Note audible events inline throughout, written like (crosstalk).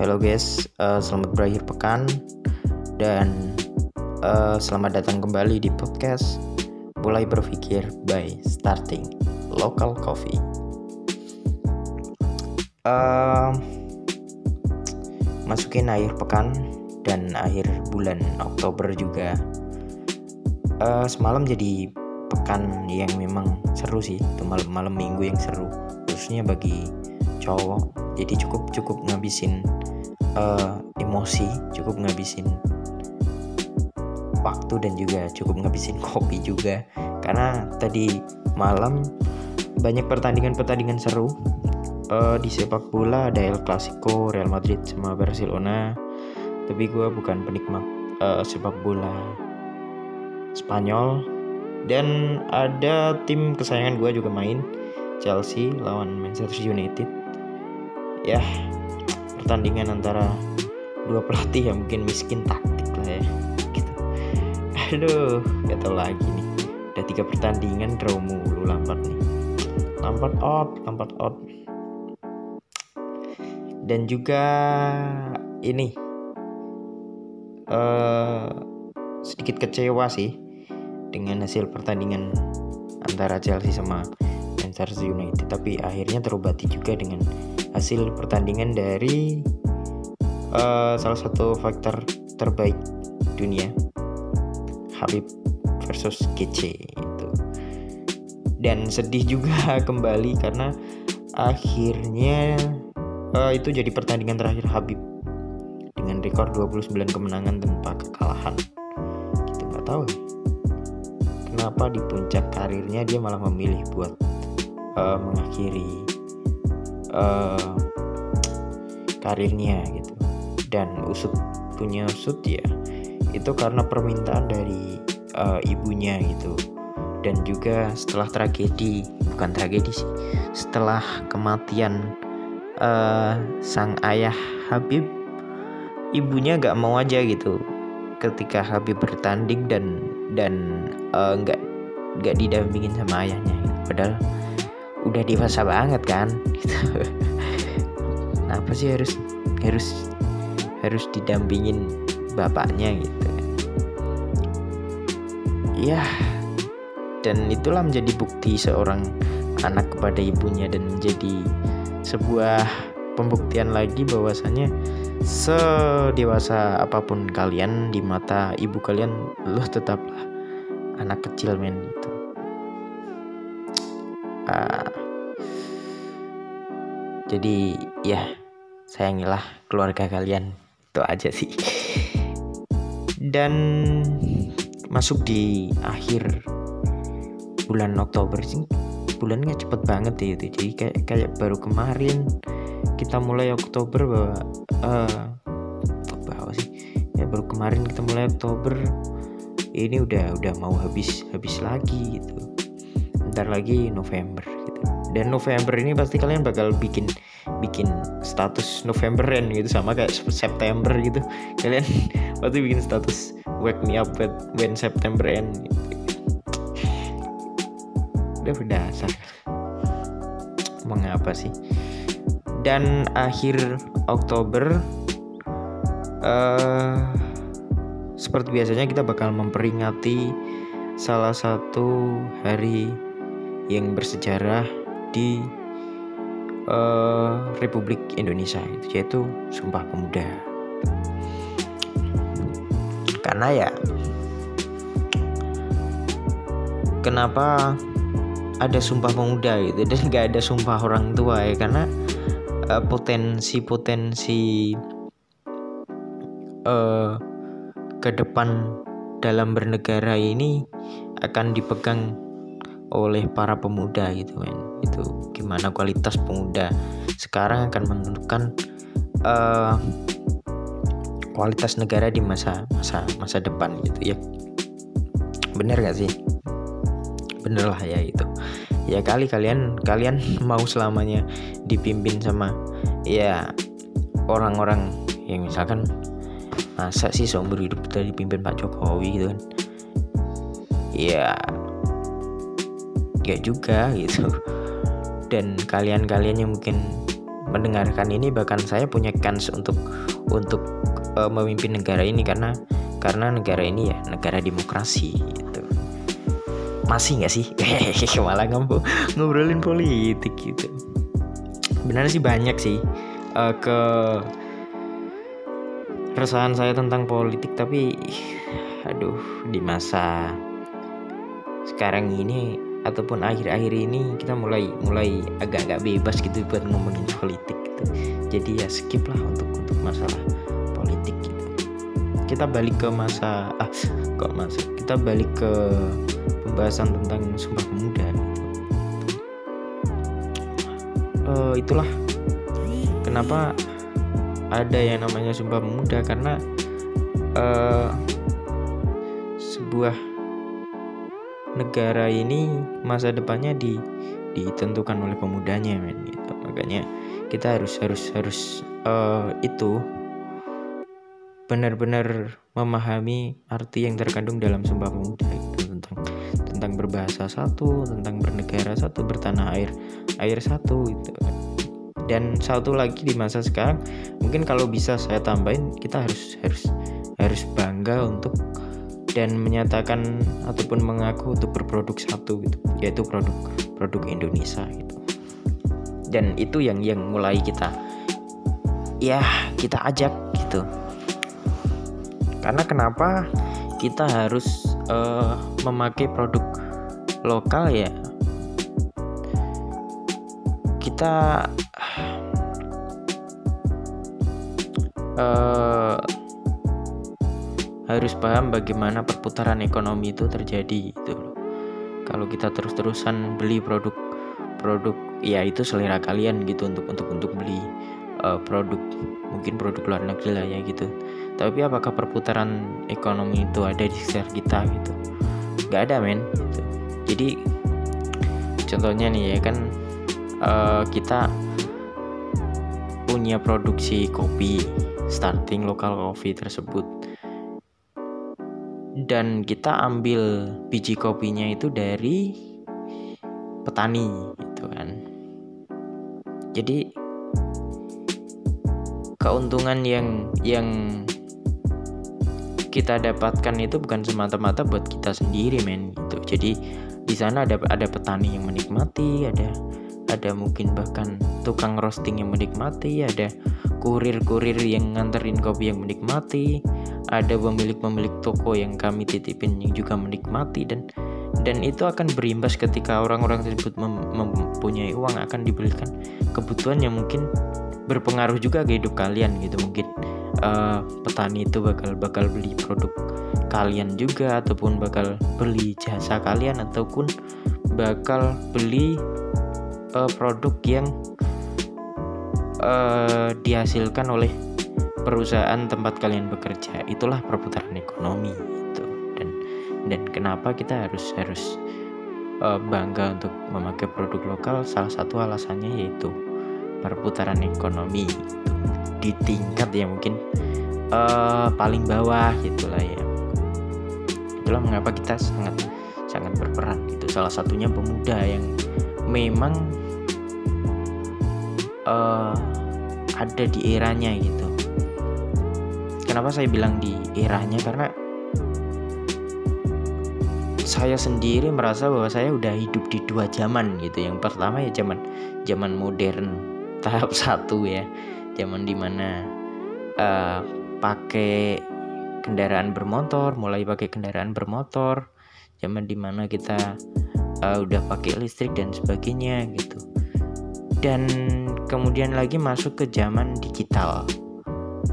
Halo guys, uh, selamat berakhir pekan dan uh, selamat datang kembali di podcast Mulai Berpikir by Starting Local Coffee. Uh, masukin akhir pekan dan akhir bulan Oktober juga. Uh, semalam jadi pekan yang memang seru sih, itu malam-malam minggu yang seru, khususnya bagi cowok jadi cukup cukup ngabisin uh, emosi cukup ngabisin waktu dan juga cukup ngabisin (laughs) kopi juga. Karena tadi malam banyak pertandingan-pertandingan seru. Uh, di sepak bola ada El Clasico Real Madrid sama Barcelona. Tapi gue bukan penikmat uh, sepak bola Spanyol. Dan ada tim kesayangan gue juga main Chelsea lawan Manchester United. Ya pertandingan antara dua pelatih yang mungkin miskin taktik lah ya gitu. Aduh gak tau lagi nih. Udah tiga pertandingan draw mulu lambat nih. Lambat out lambat out. Dan juga ini uh, sedikit kecewa sih dengan hasil pertandingan antara Chelsea sama Manchester United. Tapi akhirnya terobati juga dengan hasil pertandingan dari uh, salah satu faktor terbaik dunia. Habib versus Kece itu. Dan sedih juga (laughs) kembali karena akhirnya uh, itu jadi pertandingan terakhir Habib. Dengan rekor 29 kemenangan tanpa kekalahan. Kita nggak tahu ya. Kenapa di puncak karirnya dia malah memilih buat uh, mengakhiri uh, karirnya gitu. Dan usut punya usut ya itu karena permintaan dari uh, ibunya gitu. Dan juga setelah tragedi bukan tragedi sih setelah kematian uh, sang ayah Habib ibunya gak mau aja gitu. Ketika Habib bertanding dan dan nggak uh, nggak didampingin sama ayahnya. Padahal udah dewasa banget kan gitu. (laughs) kenapa sih harus harus harus didampingin bapaknya gitu. Ya dan itulah menjadi bukti seorang anak kepada ibunya dan menjadi sebuah pembuktian lagi bahwasanya sedewasa apa pun kalian di mata ibu kalian lo tetaplah anak kecil men itu uh, jadi ya sayangilah keluarga kalian. Itu aja sih. Dan masuk di akhir bulan Oktober sih bulannya cepet banget ya itu. Jadi kayak kayak baru kemarin kita mulai Oktober bahwa uh, bahwa sih? Ya baru kemarin kita mulai Oktober ini udah udah mau habis habis lagi gitu. Bentar lagi November dan November ini pasti kalian bakal bikin bikin status Novemberan gitu sama kayak September gitu. Kalian (laughs) pasti bikin status wake me up when September end gitu. udah berdasar. Mengapa sih? Dan akhir Oktober uh, seperti biasanya kita bakal memperingati salah satu hari yang bersejarah di uh, Republik Indonesia itu yaitu Sumpah Pemuda. Karena ya kenapa ada Sumpah Pemuda gitu dan gak ada Sumpah orang tua ya karena uh, potensi-potensi uh, ke depan dalam bernegara ini akan dipegang oleh para pemuda gitu kan itu gimana kualitas pemuda sekarang akan menentukan uh, kualitas negara di masa masa masa depan gitu ya. Bener gak sih? Bener lah ya itu. Ya kali kalian kalian (laughs) mau selamanya dipimpin sama ya orang-orang yang misalkan masa sih seumur hidup kita dipimpin Pak Jokowi? gitu kan. Ya enggak juga gitu dan kalian-kalian yang mungkin mendengarkan ini bahkan saya punya kans untuk untuk uh, memimpin negara ini karena karena negara ini ya negara demokrasi gitu. Masih nggak sih? (laughs) Malah ngobrol ngobrolin politik gitu. Benar sih banyak sih uh, ke keresahan saya tentang politik tapi aduh di masa sekarang ini ataupun akhir-akhir ini kita mulai mulai agak-agak bebas gitu buat ngomongin politik gitu. Jadi ya skip lah untuk untuk masalah politik gitu. Kita balik ke masa ah kok masa kita balik ke pembahasan tentang Sumpah Pemuda gitu. Uh, itulah kenapa ada yang namanya Sumpah Pemuda karena uh, sebuah negara ini masa depannya di ditentukan oleh pemudanya men gitu. Makanya kita harus harus harus uh, itu benar-benar memahami arti yang terkandung dalam sumpah pemuda itu tentang tentang berbahasa satu tentang bernegara satu bertanah air air satu itu dan satu lagi di masa sekarang mungkin kalau bisa saya tambahin kita harus harus harus bangga untuk dan menyatakan ataupun mengaku untuk berproduk satu gitu yaitu produk produk Indonesia gitu. Dan itu yang yang mulai kita ya kita ajak gitu. Karena kenapa? Kita harus uh, memakai produk lokal ya. Kita uh, harus paham bagaimana perputaran ekonomi itu terjadi gitu loh. Kalau kita terus-terusan beli produk produk ya itu selera kalian gitu untuk untuk untuk beli uh, produk mungkin produk luar negeri lah ya gitu. Tapi apakah perputaran ekonomi itu ada di sekitar kita gitu? Gak ada men. Gitu. Jadi contohnya nih ya kan uh, kita punya produksi kopi starting lokal coffee tersebut dan kita ambil biji kopinya itu dari petani gitu kan. Jadi keuntungan yang yang kita dapatkan itu bukan semata-mata buat kita sendiri men gitu. Jadi di sana ada ada petani yang menikmati ada ada mungkin bahkan tukang roasting yang menikmati ada kurir-kurir yang nganterin kopi yang menikmati ada pemilik-pemilik toko yang kami titipin yang juga menikmati dan dan itu akan berimbas ketika orang-orang tersebut mem mempunyai uang akan dibelikan kebutuhan yang mungkin berpengaruh juga ke hidup kalian gitu mungkin uh, petani itu bakal bakal beli produk kalian juga ataupun bakal beli jasa kalian ataupun bakal beli uh, produk yang uh, dihasilkan oleh perusahaan tempat kalian bekerja. Itulah perputaran ekonomi itu. Dan dan kenapa kita harus harus uh, bangga untuk memakai produk lokal? Salah satu alasannya yaitu perputaran ekonomi itu. Di tingkat yang mungkin uh, paling bawah gitulah ya. Itulah mengapa kita sangat sangat berperan itu salah satunya pemuda yang memang uh, ada di eranya gitu Kenapa saya bilang di eranya karena saya sendiri merasa bahwa saya udah hidup di dua zaman gitu. Yang pertama ya zaman zaman modern (laughs) tahap satu ya, zaman di mana uh, pakai kendaraan bermotor, mulai pakai kendaraan bermotor, zaman di mana kita uh, udah pakai listrik dan sebagainya gitu. Dan kemudian lagi masuk ke zaman digital.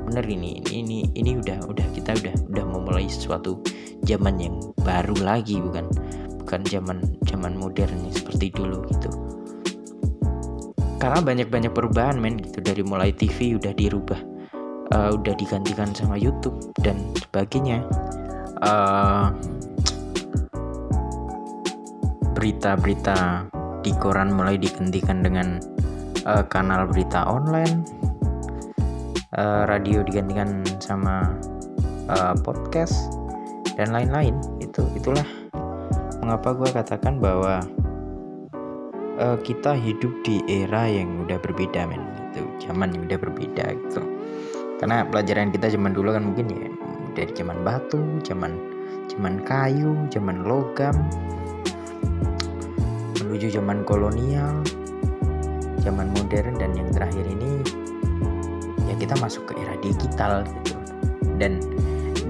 Bener ini ini ini udah udah kita udah udah memulai sesuatu zaman yang baru lagi bukan bukan zaman zaman modern seperti dulu gitu. Karena banyak banyak perubahan men gitu. Dari mulai TV udah dirubah uh, udah digantikan sama YouTube dan sebagainya. Uh, berita-berita di koran mulai digantikan dengan uh, kanal berita online uh, radio digantikan sama uh, podcast dan lain-lain. Itu itulah mengapa gue katakan bahwa uh, kita hidup di era yang udah berbeda men. Gitu zaman yang udah berbeda gitu. Karena pelajaran kita zaman dulu kan mungkin ya dari zaman batu zaman zaman kayu zaman logam menuju zaman kolonial zaman modern dan yang terakhir ini ya kita masuk ke era digital gitu. Dan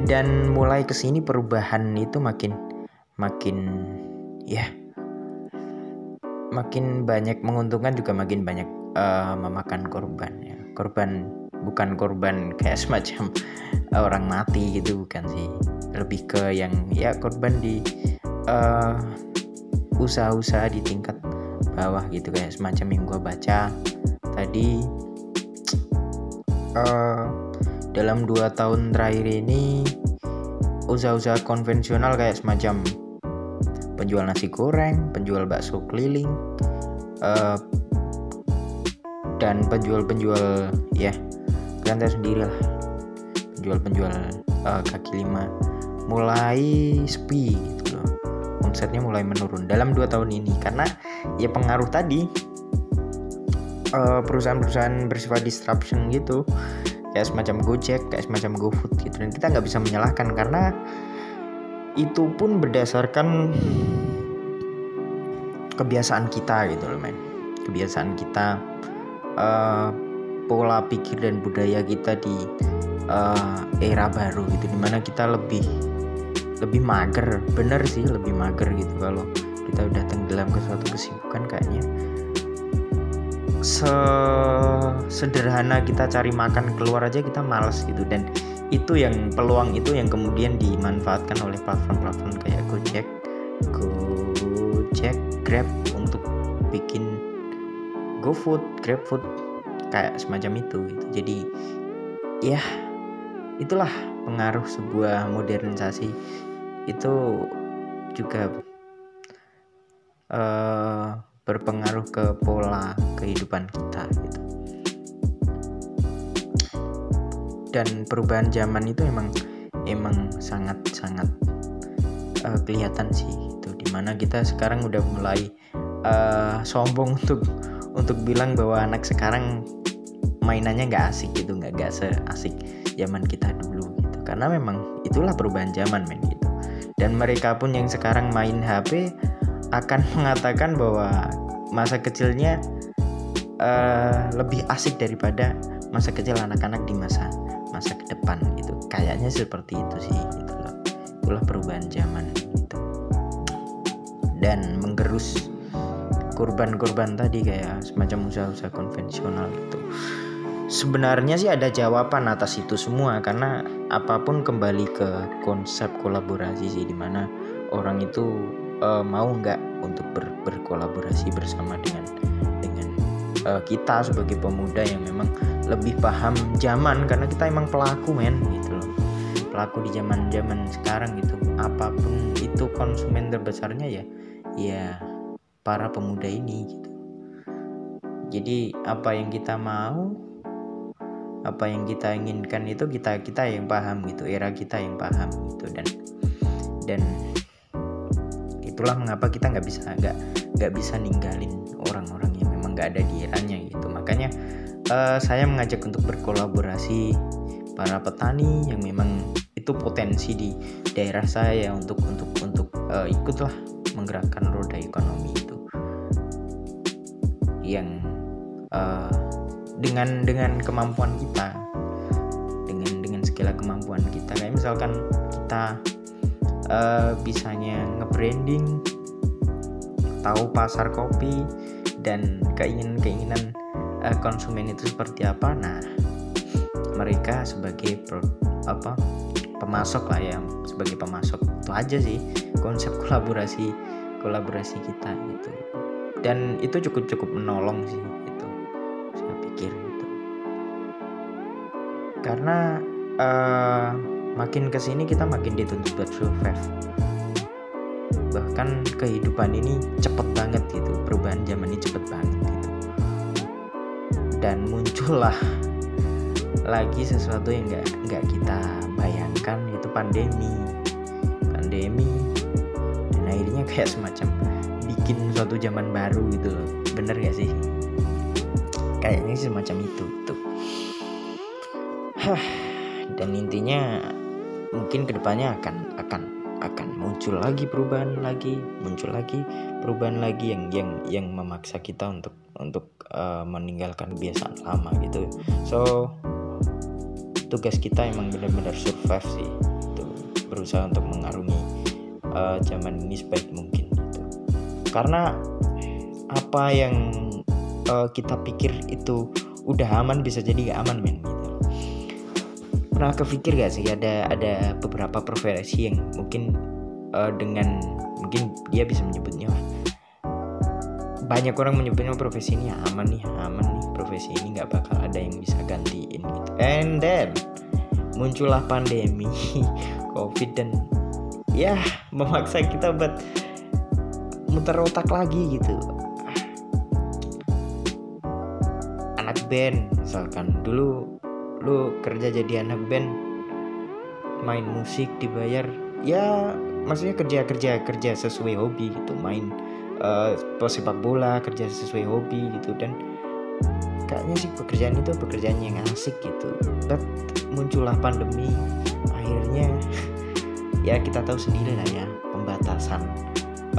dan mulai ke sini perubahan itu makin makin ya makin banyak menguntungkan juga makin banyak uh, memakan korban ya. Korban bukan korban kayak semacam (laughs) orang mati gitu bukan sih. Lebih ke yang ya korban di uh, usaha-usaha di tingkat bawah gitu kayak semacam yang gue baca tadi. Uh, (tsk) dalam dua tahun terakhir ini usaha-usaha konvensional kayak semacam penjual nasi goreng, penjual bakso keliling, uh, dan penjual-penjual ya kalian tahu sendiri lah. Penjual-penjual uh, kaki lima. Mulai sepi gitu loh. Omsetnya mulai menurun dalam dua tahun ini karena ya pengaruh tadi. Perusahaan perusahaan-perusahaan bersifat disruption gitu kayak semacam Gojek kayak semacam GoFood gitu. Dan kita nggak bisa menyalahkan karena itu pun berdasarkan kebiasaan kita gitu loh men. Kebiasaan kita uh, pola pikir dan budaya kita di uh, era baru gitu. Di mana kita lebih lebih mager. Bener sih lebih mager gitu kalau kita udah tenggelam ke suatu kesibukan kayaknya. Se sederhana kita cari makan keluar aja kita males gitu. Dan itu yang peluang itu yang kemudian dimanfaatkan oleh platform-platform kayak Gojek, Gojek, Grab untuk bikin GoFood, GrabFood kayak semacam itu gitu. jadi ya itulah pengaruh sebuah modernisasi. Itu juga uh, berpengaruh ke pola kehidupan kita gitu. Dan perubahan zaman itu emang emang sangat sangat uh, kelihatan sih itu di mana kita sekarang udah mulai uh, sombong untuk untuk bilang bahwa anak sekarang mainannya nggak asik gitu nggak gak seasik zaman kita dulu gitu. Karena memang itulah perubahan zaman men gitu. Dan mereka pun yang sekarang main HP akan (laughs) mengatakan bahwa masa kecilnya uh, lebih asik daripada masa kecil anak-anak di masa masa ke depan gitu. Kayaknya seperti itu sih gitu loh. Itulah perubahan zaman gitu. Dan menggerus korban-korban tadi kayak semacam usaha-usaha konvensional itu sebenarnya sih ada jawaban atas itu semua karena apa pun kembali ke konsep kolaborasi sih di mana orang itu uh, mau nggak untuk ber, berkolaborasi bersama dengan dengan uh, kita sebagai pemuda yang memang lebih paham zaman? Karena kita emang pelaku men gitu loh. Pelaku di zaman zaman sekarang gitu. Apa pun itu konsumen terbesarnya ya ya para pemuda ini gitu. Jadi apa yang kita mau apa yang kita inginkan itu kita kita yang paham gitu. Era kita yang paham gitu. Dan dan itulah mengapa kita nggak bisa nggak nggak bisa ninggalin orang-orang yang memang nggak ada di eranya gitu. Makanya uh, saya mengajak untuk berkolaborasi para petani yang memang itu potensi di daerah saya untuk untuk untuk uh, ikutlah menggerakkan roda ekonomi itu. Yang uh, dengan dengan kemampuan kita dengan dengan segala kemampuan kita. Kayak misalkan kita uh, bisanya nge-branding tahu pasar kopi dan keinginan-keinginan uh, konsumen itu seperti apa. Nah mereka sebagai pro, apa pemasok lah ya sebagai pemasok. Itu aja sih konsep kolaborasi kolaborasi kita gitu. Dan itu cukup cukup menolong sih karena uh, makin ke sini kita makin dituntut buat survive. Bahkan kehidupan ini cepet banget gitu. Perubahan zaman ini cepet banget gitu. Dan muncullah lagi sesuatu yang nggak nggak kita bayangkan itu pandemi. Pandemi. Dan akhirnya kayak semacam bikin suatu zaman baru gitu loh. Bener gak sih? Kayaknya semacam itu tuh. Dan intinya mungkin ke depannya akan akan akan muncul lagi perubahan lagi muncul lagi perubahan lagi yang yang yang memaksa kita untuk untuk uh, meninggalkan kebiasaan lama gitu. So tugas kita emang benar-benar survive sih itu berusaha untuk mengarungi uh, zaman ini sebaik mungkin gitu. Karena apa yang uh, kita pikir itu udah aman bisa jadi gak aman men gitu pernah kepikir gak sih ada ada beberapa profesi yang mungkin uh, dengan mungkin dia bisa menyebutnya? Banyak orang menyebutnya profesi ini aman nih aman nih. Profesi ini nggak bakal ada yang bisa gantiin gitu. And then muncullah pandemi (laughs) covid dan ya memaksa kita buat muter otak lagi gitu. Anak band misalkan. Dulu lu kerja jadi anak band main musik dibayar ya maksudnya kerja kerja kerja sesuai hobi gitu main uh, sepak bola kerja sesuai hobi gitu. Dan kayaknya sih pekerjaan itu pekerjaan yang asik gitu. But muncullah pandemi akhirnya (laughs) ya kita tahu sendiri lah ya pembatasan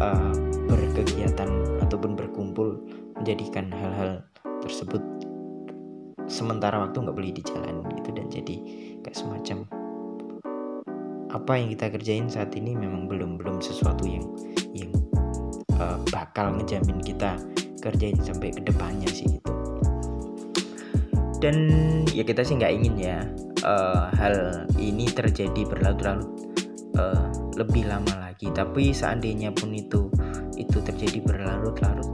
uh, berkegiatan ataupun berkumpul menjadikan hal-hal tersebut sementara waktu nggak boleh dijalani gitu dan jadi kayak semacam apa yang kita kerjain saat ini memang belum belum sesuatu yang yang uh, bakal ngejamin kita kerjain sampai ke depannya sih gitu. Dan ya kita sih nggak ingin ya uh, hal ini terjadi berlarut-larut uh, lebih lama lagi. Tapi seandainya pun itu itu terjadi berlarut-larut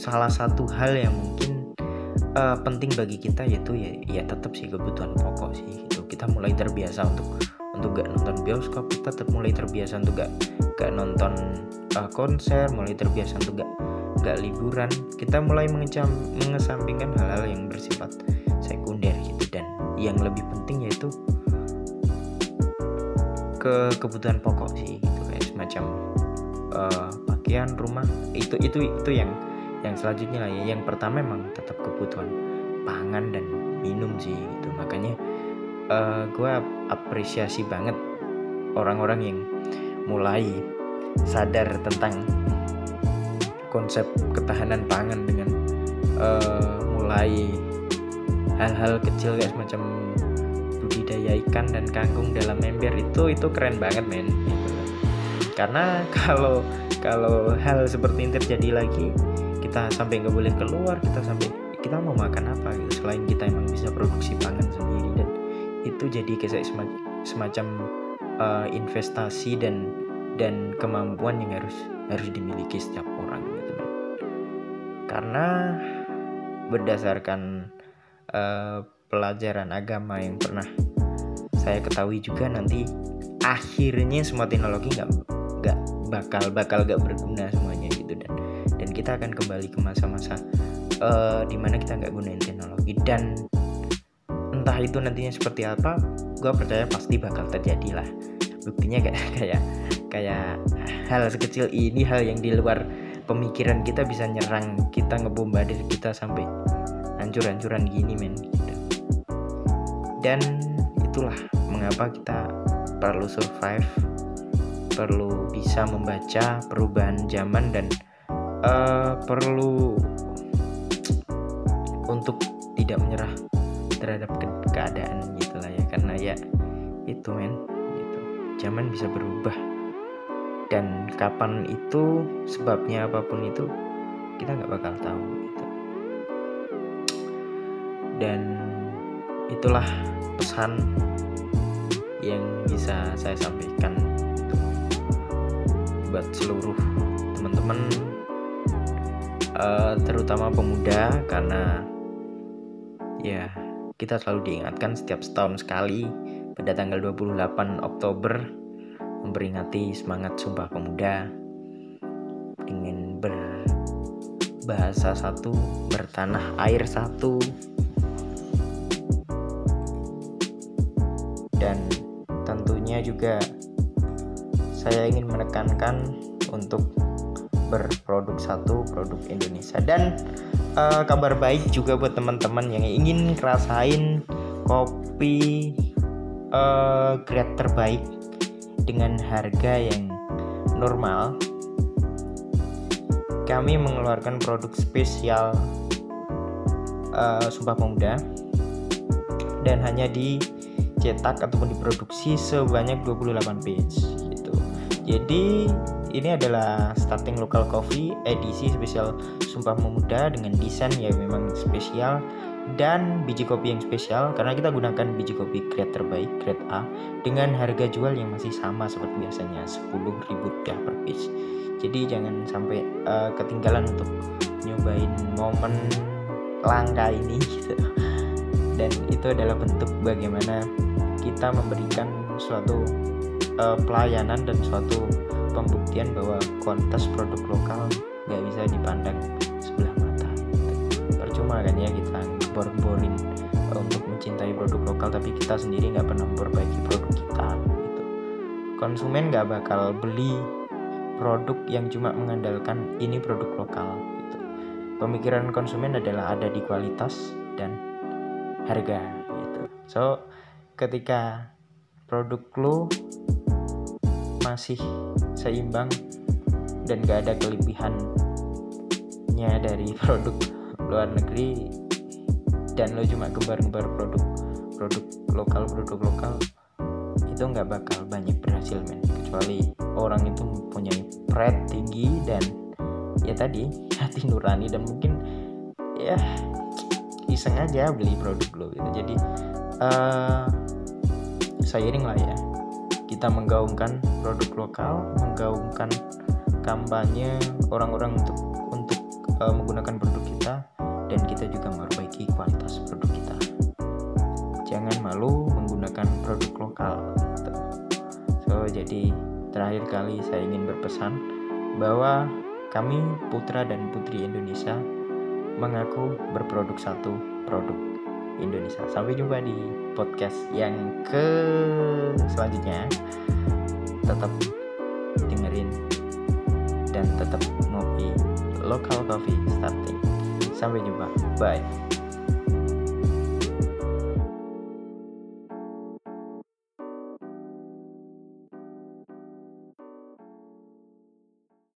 salah satu hal yang mungkin uh, penting bagi kita yaitu ya ya tetap sih kebutuhan pokok sih gitu. Kita mulai terbiasa untuk untuk gak nonton bioskop kita tetap mulai terbiasa untuk gak gak nonton uh, konser mulai terbiasa untuk gak gak liburan. Kita mulai mengecam mengesampingkan hal-hal yang bersifat sekunder gitu. Dan yang lebih penting yaitu ke kebutuhan pokok sih gitu kayak semacam uh, pakaian rumah. Itu itu itu yang yang selanjutnya lah ya yang pertama memang tetap kebutuhan pangan dan minum sih gitu makanya uh, eh, gue apresiasi banget orang-orang yang mulai sadar tentang konsep ketahanan pangan dengan uh, mulai hal-hal kecil kayak semacam budidaya ikan dan kangkung dalam ember itu itu keren banget men gitu. karena (laughs) kalau kalau hal seperti ini terjadi lagi kita sampai nggak boleh keluar kita sampai kita mau makan apa gitu selain kita emang bisa produksi pangan sendiri. Dan itu jadi kayak semacam uh, investasi dan dan kemampuan yang harus harus dimiliki setiap orang gitu karena berdasarkan uh, pelajaran agama yang pernah saya ketahui juga nanti akhirnya semua teknologi nggak nggak bakal bakal gak berguna semuanya gitu. Dan dan kita akan kembali ke masa-masa uh, di mana kita nggak gunain teknologi dan entah itu nantinya seperti apa gue percaya pasti bakal terjadi lah buktinya kayak (laughs) kayak kayak hal sekecil ini hal yang di luar pemikiran kita bisa nyerang kita ngebombardir kita sampai hancur-hancuran gini men gitu. dan itulah mengapa kita perlu survive perlu bisa membaca perubahan zaman dan uh, perlu untuk tidak menyerah terhadap ke keadaan gitu lah ya. Karena ya itu men gitu. Zaman bisa berubah. Dan kapan itu sebabnya apa pun itu kita nggak bakal tahu gitu. Dan itulah pesan yang bisa saya sampaikan buat seluruh teman-teman uh, terutama pemuda karena ya kita selalu diingatkan setiap setahun sekali pada tanggal 28 Oktober memperingati semangat Sumpah Pemuda. Ingin berbahasa satu, bertanah air satu, dan tentunya juga saya ingin menekankan untuk berproduk satu produk Indonesia. Dan uh, kabar baik juga buat teman-teman yang ingin ngerasain kopi uh, grade terbaik dengan harga yang normal. Kami mengeluarkan produk spesial uh, Sumpah Pemuda. Dan hanya dicetak ataupun diproduksi sebanyak 28 page gitu. Jadi ini adalah starting local coffee edisi spesial Sumpah Pemuda dengan desain yang memang spesial dan biji kopi yang spesial karena kita gunakan biji kopi grade terbaik grade A dengan harga jual yang masih sama seperti biasanya 10.000 rupiah per piece. Jadi jangan sampai uh, ketinggalan untuk nyobain momen langka ini (laughs) gitu. Dan itu adalah bentuk bagaimana kita memberikan suatu uh, pelayanan dan suatu pembuktian bahwa kontes produk lokal nggak bisa dipandang sebelah mata. Percuma kan ya kita bor-borin uh, untuk mencintai produk lokal tapi kita sendiri nggak pernah memperbaiki produk kita gitu. Konsumen nggak bakal beli produk yang cuma mengandalkan ini produk lokal gitu. Pemikiran konsumen adalah ada di kualitas dan harga gitu. So ketika produk lo masih seimbang dan gak ada kelebihannya dari (laughs) produk luar negeri dan lo cuma gembar-gembar produk produk lokal produk lokal itu nggak bakal banyak berhasil men. Kecuali orang itu mempunyai pride tinggi dan ya tadi (laughs) hati nurani dan mungkin ya iseng aja beli produk lo gitu. Jadi uh, seiring lah ya kita menggaungkan produk lokal menggaungkan kampanye orang-orang untuk untuk uh, menggunakan produk kita dan kita juga memperbaiki kualitas produk kita jangan malu menggunakan produk lokal so jadi terakhir kali saya ingin berpesan bahwa kami putra dan putri Indonesia mengaku berproduk satu produk Indonesia. Sampai jumpa di podcast yang ke selanjutnya. Tetap dengerin dan tetap ngopi local coffee starting. Sampai jumpa. Bye.